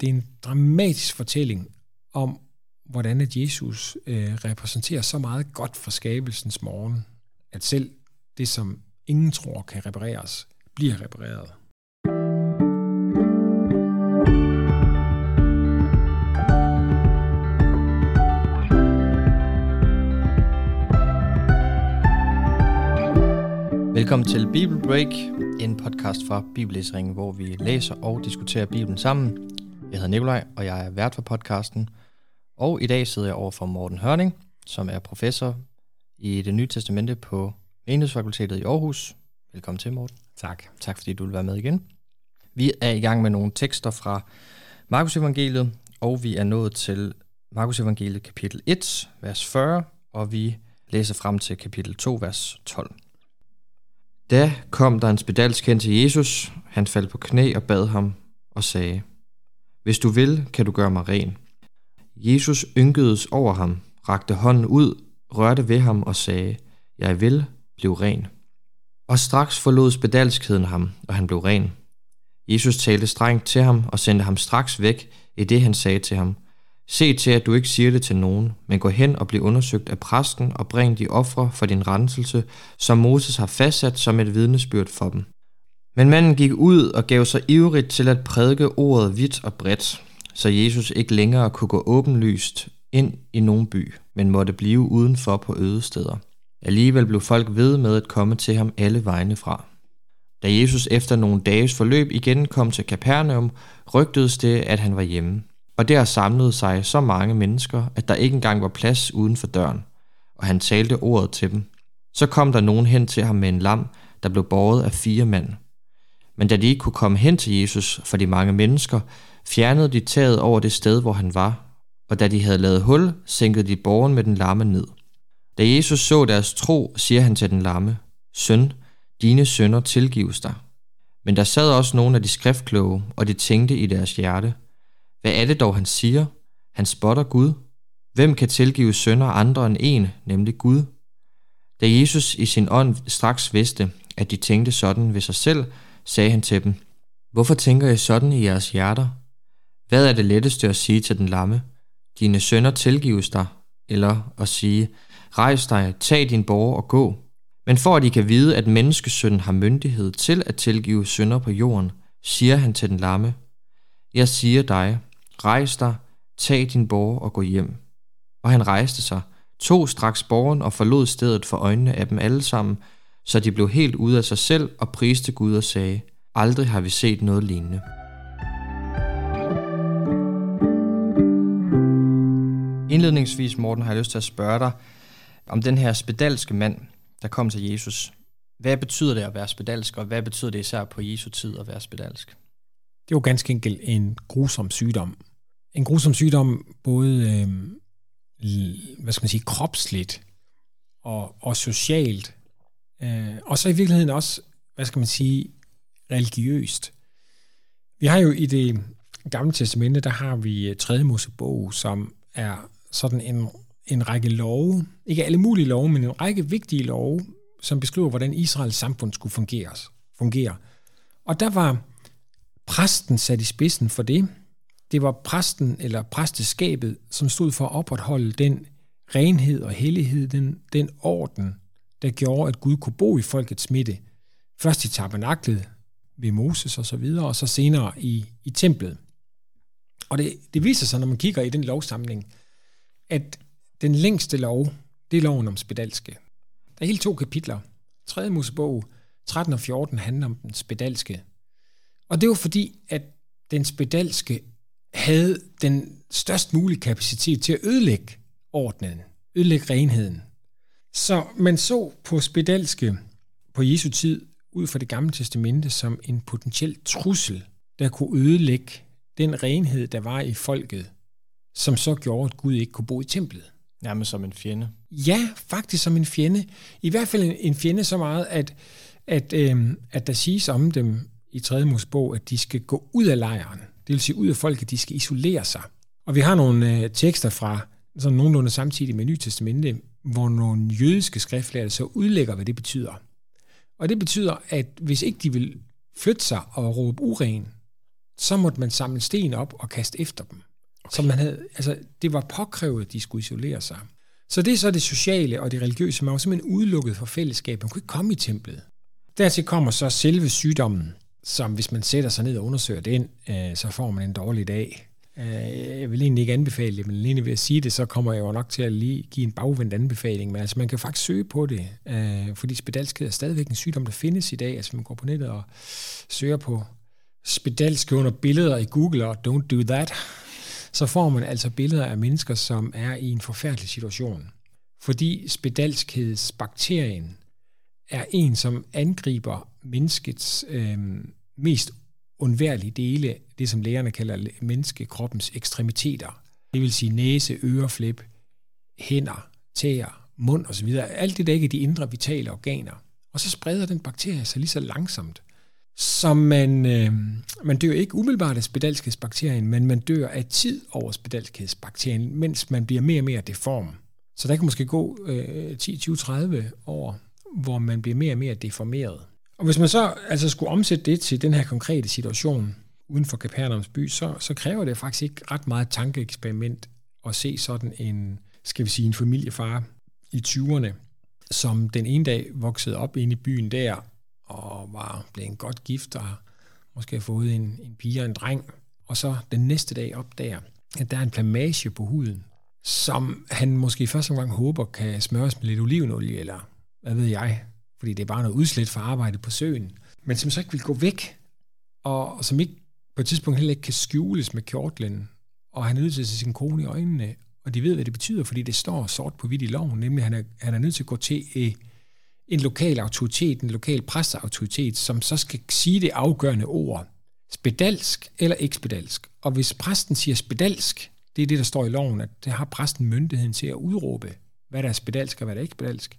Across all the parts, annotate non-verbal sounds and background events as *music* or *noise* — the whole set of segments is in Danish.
Det er en dramatisk fortælling om, hvordan at Jesus øh, repræsenterer så meget godt for skabelsens morgen, at selv det, som ingen tror kan repareres, bliver repareret. Velkommen til Bible Break, en podcast fra Bibellæseringen, hvor vi læser og diskuterer Bibelen sammen. Jeg hedder Nikolaj, og jeg er vært for podcasten. Og i dag sidder jeg over for Morten Hørning, som er professor i det nye testamente på Menighedsfakultetet i Aarhus. Velkommen til, Morten. Tak. Tak fordi du vil være med igen. Vi er i gang med nogle tekster fra Markus Evangeliet, og vi er nået til Markus Evangeliet kapitel 1, vers 40, og vi læser frem til kapitel 2, vers 12. Da kom der en spedalsk hen til Jesus. Han faldt på knæ og bad ham og sagde, hvis du vil, kan du gøre mig ren. Jesus ynkedes over ham, rakte hånden ud, rørte ved ham og sagde, Jeg vil, blive ren. Og straks forlod spedalskheden ham, og han blev ren. Jesus talte strengt til ham og sendte ham straks væk, i det han sagde til ham, Se til, at du ikke siger det til nogen, men gå hen og bliv undersøgt af præsten og bring de ofre for din renselse, som Moses har fastsat som et vidnesbyrd for dem. Men manden gik ud og gav sig ivrigt til at prædike ordet vidt og bredt, så Jesus ikke længere kunne gå åbenlyst ind i nogen by, men måtte blive udenfor på øde steder. Alligevel blev folk ved med at komme til ham alle vegne fra. Da Jesus efter nogle dages forløb igen kom til Capernaum, rygtedes det, at han var hjemme. Og der samlede sig så mange mennesker, at der ikke engang var plads uden for døren, og han talte ordet til dem. Så kom der nogen hen til ham med en lam, der blev båret af fire mænd. Men da de ikke kunne komme hen til Jesus for de mange mennesker, fjernede de taget over det sted, hvor han var, og da de havde lavet hul, sænkede de borgen med den lamme ned. Da Jesus så deres tro, siger han til den lamme, Søn, dine sønder tilgives dig. Men der sad også nogle af de skriftkloge, og de tænkte i deres hjerte, hvad er det dog, han siger? Han spotter Gud. Hvem kan tilgive sønder andre end en, nemlig Gud? Da Jesus i sin ånd straks vidste, at de tænkte sådan ved sig selv, sagde han til dem, Hvorfor tænker I sådan i jeres hjerter? Hvad er det letteste at sige til den lamme? Dine sønner tilgives dig, eller at sige, Rejs dig, tag din borger og gå. Men for at I kan vide, at menneskesønnen har myndighed til at tilgive sønder på jorden, siger han til den lamme, Jeg siger dig, Rejs dig, tag din borger og gå hjem. Og han rejste sig, tog straks borgen og forlod stedet for øjnene af dem alle sammen, så de blev helt ude af sig selv og priste Gud og sagde, aldrig har vi set noget lignende. Indledningsvis, Morten, har jeg lyst til at spørge dig om den her spedalske mand, der kom til Jesus. Hvad betyder det at være spedalsk, og hvad betyder det især på Jesu tid at være spedalsk? Det er jo ganske enkelt en grusom sygdom, en grusom sygdom, både øh, hvad skal man sige, kropsligt og, og socialt, øh, og så i virkeligheden også, hvad skal man sige, religiøst. Vi har jo i det gamle testamente, der har vi øh, 3. Mosebog, som er sådan en, en række love, ikke alle mulige love, men en række vigtige love, som beskriver, hvordan Israels samfund skulle fungeres, fungere. Og der var præsten sat i spidsen for det, det var præsten eller præsteskabet, som stod for at opretholde den renhed og hellighed, den, den orden, der gjorde, at Gud kunne bo i folkets midte. Først i tabernaklet ved Moses og så videre, og så senere i, i templet. Og det, det viser sig, når man kigger i den lovsamling, at den længste lov, det er loven om spedalske. Der er hele to kapitler. 3. Mosebog 13 og 14 handler om den spedalske. Og det var fordi, at den spedalske havde den størst mulige kapacitet til at ødelægge ordnen, ødelægge renheden. Så man så på spedalske på Jesu tid ud fra det gamle testamente som en potentiel trussel, der kunne ødelægge den renhed, der var i folket, som så gjorde, at Gud ikke kunne bo i templet. Nærmest som en fjende. Ja, faktisk som en fjende. I hvert fald en, fjende så meget, at, at, øh, at der siges om dem i 3. Mosebog, at de skal gå ud af lejren. Det vil sige ud af folket, de skal isolere sig. Og vi har nogle øh, tekster fra sådan nogenlunde samtidig med Nye Testamente, hvor nogle jødiske skriftlærere så udlægger, hvad det betyder. Og det betyder, at hvis ikke de vil flytte sig og råbe uren, så måtte man samle sten op og kaste efter dem. Okay. Så man havde, altså, det var påkrævet, at de skulle isolere sig. Så det er så det sociale og det religiøse. Man var simpelthen udelukket fra fællesskab. Man kunne ikke komme i templet. Dertil kommer så selve sygdommen, som hvis man sætter sig ned og undersøger den, øh, så får man en dårlig dag. Øh, jeg vil egentlig ikke anbefale det, men alene ved at sige det, så kommer jeg jo nok til at lige give en bagvendt anbefaling. Men altså, man kan faktisk søge på det, øh, fordi spedalskhed er stadigvæk en sygdom, der findes i dag. Altså, man går på nettet og søger på spedalske under billeder i Google, og don't do that, så får man altså billeder af mennesker, som er i en forfærdelig situation. Fordi spedalskhedsbakterien er en, som angriber menneskets øh, mest undværlige dele, det som lægerne kalder menneskekroppens ekstremiteter. Det vil sige næse, øreflip, hænder, tæer, mund osv. Alt det, der ikke er de indre vitale organer. Og så spreder den bakterie sig lige så langsomt, så man, øh, man dør ikke umiddelbart af spedalskhedsbakterien, men man dør af tid over spedalskhedsbakterien, mens man bliver mere og mere deform. Så der kan måske gå øh, 10, 20, 30 år, hvor man bliver mere og mere deformeret. Og hvis man så altså skulle omsætte det til den her konkrete situation uden for Capernaums by, så, så kræver det faktisk ikke ret meget tankeeksperiment at se sådan en, skal vi sige, en familiefar i 20'erne, som den ene dag voksede op inde i byen der, og var blevet godt gift og måske har fået en, en pige og en dreng, og så den næste dag opdager, at der er en plamage på huden, som han måske første gang håber kan smøres med lidt olivenolie, eller hvad ved jeg, fordi det er bare noget udslæt for arbejdet på søen, men som så ikke vil gå væk, og, og som ikke på et tidspunkt heller ikke kan skjules med kjortlen, og han er nødt til at se sin kone i øjnene, og de ved, hvad det betyder, fordi det står sort på hvidt i loven, nemlig at han er, han er nødt til at gå til øh, en lokal autoritet, en lokal presseautoritet, som så skal sige det afgørende ord, spedalsk eller ikke spedalsk. Og hvis præsten siger spedalsk, det er det, der står i loven, at det har præsten myndigheden til at udråbe, hvad der er spedalsk og hvad der er ikke spedalsk,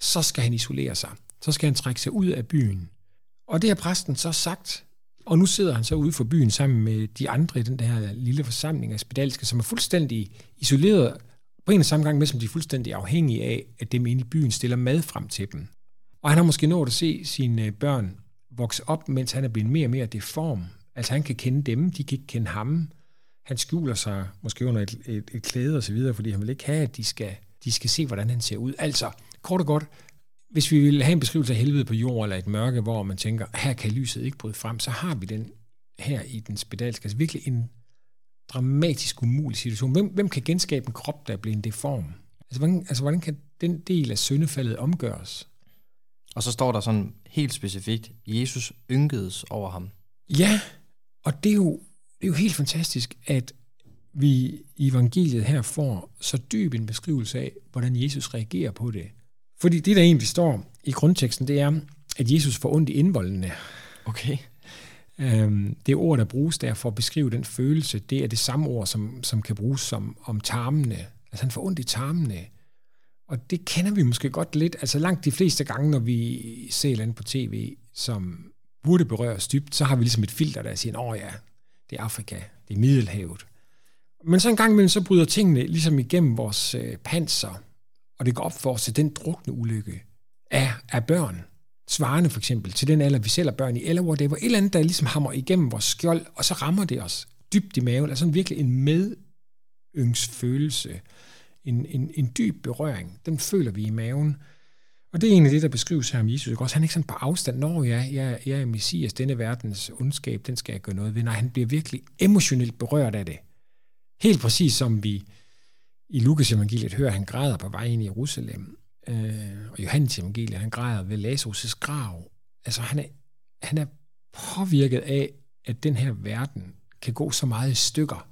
så skal han isolere sig. Så skal han trække sig ud af byen. Og det har præsten så sagt, og nu sidder han så ude for byen sammen med de andre i den der lille forsamling af spedalske, som er fuldstændig isoleret på en og samme gang med, som de er fuldstændig afhængige af, at dem inde i byen stiller mad frem til dem. Og han har måske nået at se sine øh, børn vokse op, mens han er blevet mere og mere deform. Altså han kan kende dem, de kan ikke kende ham. Han skjuler sig måske under et, et, et klæde og så videre, fordi han vil ikke have, at de skal, de skal se, hvordan han ser ud. Altså, kort og godt, hvis vi vil have en beskrivelse af helvede på jord eller et mørke, hvor man tænker, her kan lyset ikke bryde frem, så har vi den her i den spedalske. Altså virkelig en dramatisk umulig situation. Hvem, hvem kan genskabe en krop, der er blevet deform? Altså hvordan, altså, hvordan kan den del af syndefaldet omgøres? Og så står der sådan helt specifikt, Jesus ynkedes over ham. Ja, og det er jo, det er jo helt fantastisk, at vi i evangeliet her får så dyb en beskrivelse af, hvordan Jesus reagerer på det. Fordi det, der egentlig står i grundteksten, det er, at Jesus får ondt i indvoldene. Okay. Øhm, det ord, der bruges der for at beskrive den følelse, det er det samme ord, som, som kan bruges som, om tarmene. Altså han får ondt i tarmene. Og det kender vi måske godt lidt. Altså langt de fleste gange, når vi ser land på tv, som burde berøres dybt, så har vi ligesom et filter, der siger, åh ja, det er Afrika, det er Middelhavet. Men så en gang imellem, så bryder tingene ligesom igennem vores øh, panser, og det går op for os, at den drukne ulykke er, er børn svarende for eksempel til den alder, vi selv er børn i, eller whatever, et eller andet, der ligesom hammer igennem vores skjold, og så rammer det os dybt i maven, altså virkelig en medyngsfølelse, en, en, en dyb berøring, den føler vi i maven. Og det er egentlig det, der beskrives her om Jesus. Også han er ikke sådan på afstand, når jeg, jeg, jeg er Messias, denne verdens ondskab, den skal jeg gøre noget ved. Nej, han bliver virkelig emotionelt berørt af det. Helt præcis som vi i Lukas evangeliet hører, han græder på vej ind i Jerusalem øh, og Johannes evangeliet, han græder ved Lazarus' grav. Altså han er, han er påvirket af, at den her verden kan gå så meget i stykker,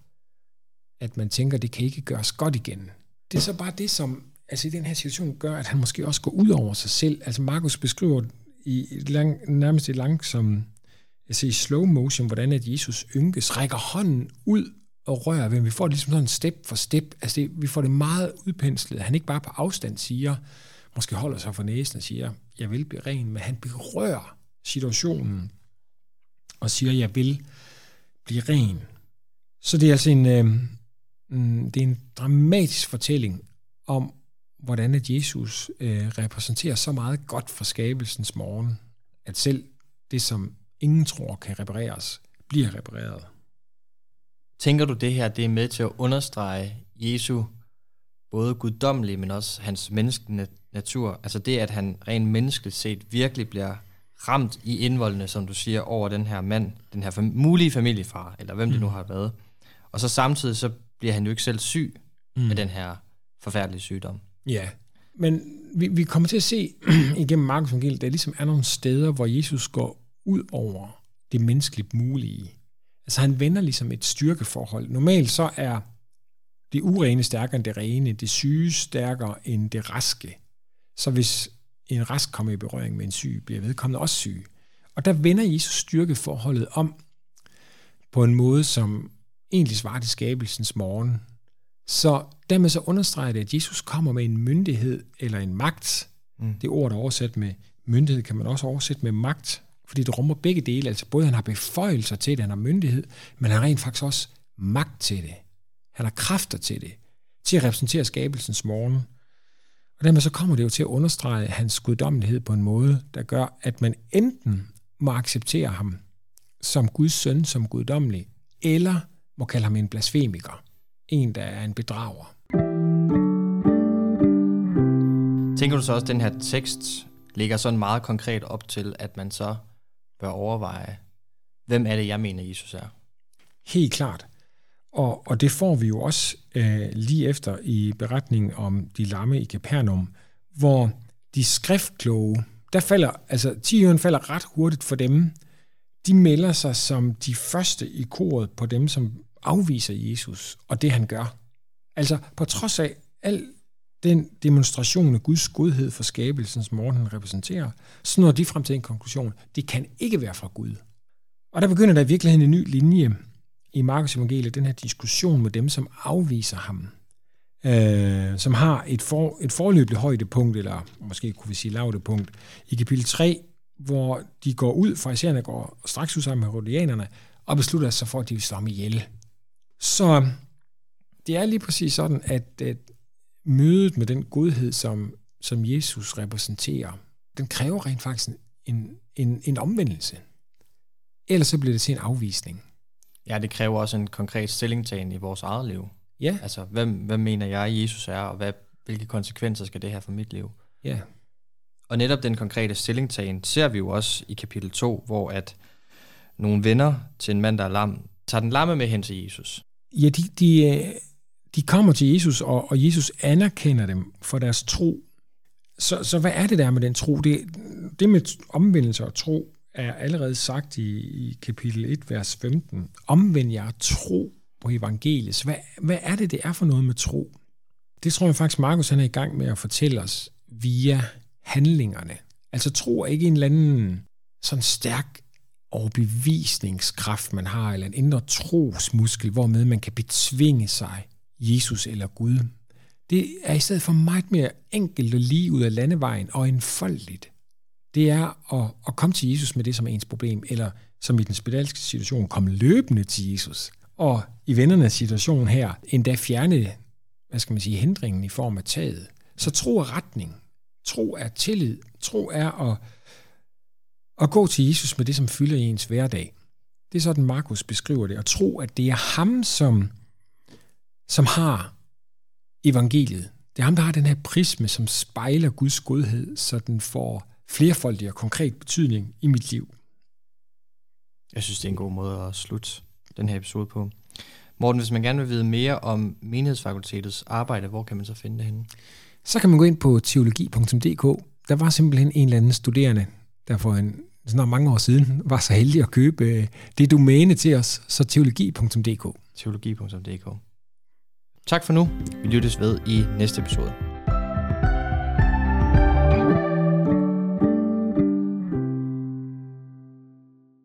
at man tænker, det kan ikke gøres godt igen. Det er så bare det, som altså i den her situation gør, at han måske også går ud over sig selv. Altså Markus beskriver i et lang, nærmest et langt altså i slow motion, hvordan at Jesus ynkes, rækker hånden ud og rører ved Vi får det ligesom sådan step for step. Altså det, vi får det meget udpenslet. Han ikke bare på afstand siger, måske holder sig for næsen og siger, jeg vil blive ren, men han berører situationen og siger, jeg vil blive ren. Så det er altså en, øh, mm, det er en dramatisk fortælling om, hvordan at Jesus øh, repræsenterer så meget godt for skabelsens morgen, at selv det, som ingen tror kan repareres, bliver repareret. Tænker du det her, det er med til at understrege Jesu både guddommelig, men også hans menneskelige natur? Altså det, at han rent menneskeligt set virkelig bliver ramt i indvoldene, som du siger, over den her mand, den her fam- mulige familiefar, eller hvem mm. det nu har været. Og så samtidig så bliver han jo ikke selv syg mm. af den her forfærdelige sygdom. Ja, men vi, vi kommer til at se *clears throat* igennem Markus evangeliet, der ligesom er nogle steder, hvor Jesus går ud over det menneskeligt mulige. Altså han vender ligesom et styrkeforhold. Normalt så er det urene stærkere end det rene, det syge stærkere end det raske. Så hvis en rask kommer i berøring med en syg, bliver vedkommende også syg. Og der vender Jesus styrkeforholdet om på en måde, som egentlig svarer til skabelsens morgen. Så dermed så understreger det, at Jesus kommer med en myndighed eller en magt. Mm. Det ord, der er oversat med myndighed, kan man også oversætte med magt, fordi det rummer begge dele. Altså både han har beføjelser til det, han har myndighed, men han har rent faktisk også magt til det. Han har kræfter til det, til at repræsentere skabelsens morgen. Og dermed så kommer det jo til at understrege hans guddommelighed på en måde, der gør, at man enten må acceptere ham som Guds søn, som guddommelig, eller må kalde ham en blasfemiker. En, der er en bedrager. Tænker du så også, at den her tekst ligger sådan meget konkret op til, at man så bør overveje, hvem er det, jeg mener, Jesus er? Helt klart. Og, og det får vi jo også øh, lige efter i beretningen om de lamme i Capernaum, hvor de skriftkloge, der falder, altså tiøren falder ret hurtigt for dem, de melder sig som de første i koret på dem, som afviser Jesus og det, han gør. Altså på trods af al den demonstration af Guds godhed for skabelsens morgen, han repræsenterer, så når de frem til en konklusion, det kan ikke være fra Gud. Og der begynder der i virkeligheden en ny linje i Markus evangeliet, den her diskussion med dem, som afviser ham, øh, som har et, for, et forløbigt højdepunkt, eller måske kunne vi sige lavdepunkt, i kapitel 3, hvor de går ud, fra går straks ud sammen med rodianerne, og beslutter sig for, at de vil slå ham ihjel. Så det er lige præcis sådan, at, at mødet med den godhed, som, som Jesus repræsenterer, den kræver rent faktisk en, en, en omvendelse. Ellers så bliver det til en afvisning. Ja, det kræver også en konkret stillingtagen i vores eget liv. Ja. Altså, hvem, hvad mener jeg, Jesus er, og hvad, hvilke konsekvenser skal det have for mit liv? Ja. Og netop den konkrete stillingtagen ser vi jo også i kapitel 2, hvor at nogle venner til en mand, der er lam, tager den lamme med hen til Jesus. Ja, de, de, øh, de kommer til Jesus, og, og Jesus anerkender dem for deres tro. Så, så hvad er det der med den tro? Det, det med omvendelse og tro er allerede sagt i, i kapitel 1, vers 15. Omvend jer tro på evangeliet. Hvad, hvad er det, det er for noget med tro? Det tror jeg faktisk, Markus han er i gang med at fortælle os via handlingerne. Altså tro er ikke en eller anden sådan stærk overbevisningskraft, man har, eller en indre trosmuskel, hvormed man kan betvinge sig Jesus eller Gud. Det er i stedet for meget mere enkelt og lige ud af landevejen og enfoldigt. Det er at, at komme til Jesus med det, som er ens problem, eller som i den spedalske situation, komme løbende til Jesus. Og i vennernes situation her, endda fjerne, hvad skal man sige, hindringen i form af taget. Så tro er retning. Tro er tillid. Tro er at, at gå til Jesus med det, som fylder i ens hverdag. Det er sådan, Markus beskriver det. Og tro, at det er ham, som som har evangeliet. Det er ham, der har den her prisme, som spejler Guds godhed, så den får flerfoldig og konkret betydning i mit liv. Jeg synes, det er en god måde at slutte den her episode på. Morten, hvis man gerne vil vide mere om menighedsfakultetets arbejde, hvor kan man så finde det henne? Så kan man gå ind på teologi.dk. Der var simpelthen en eller anden studerende, der for en snart mange år siden var så heldig at købe øh, det domæne til os, så teologi.dk. Teologi.dk. Tak for nu. Vi lyttes ved i næste episode.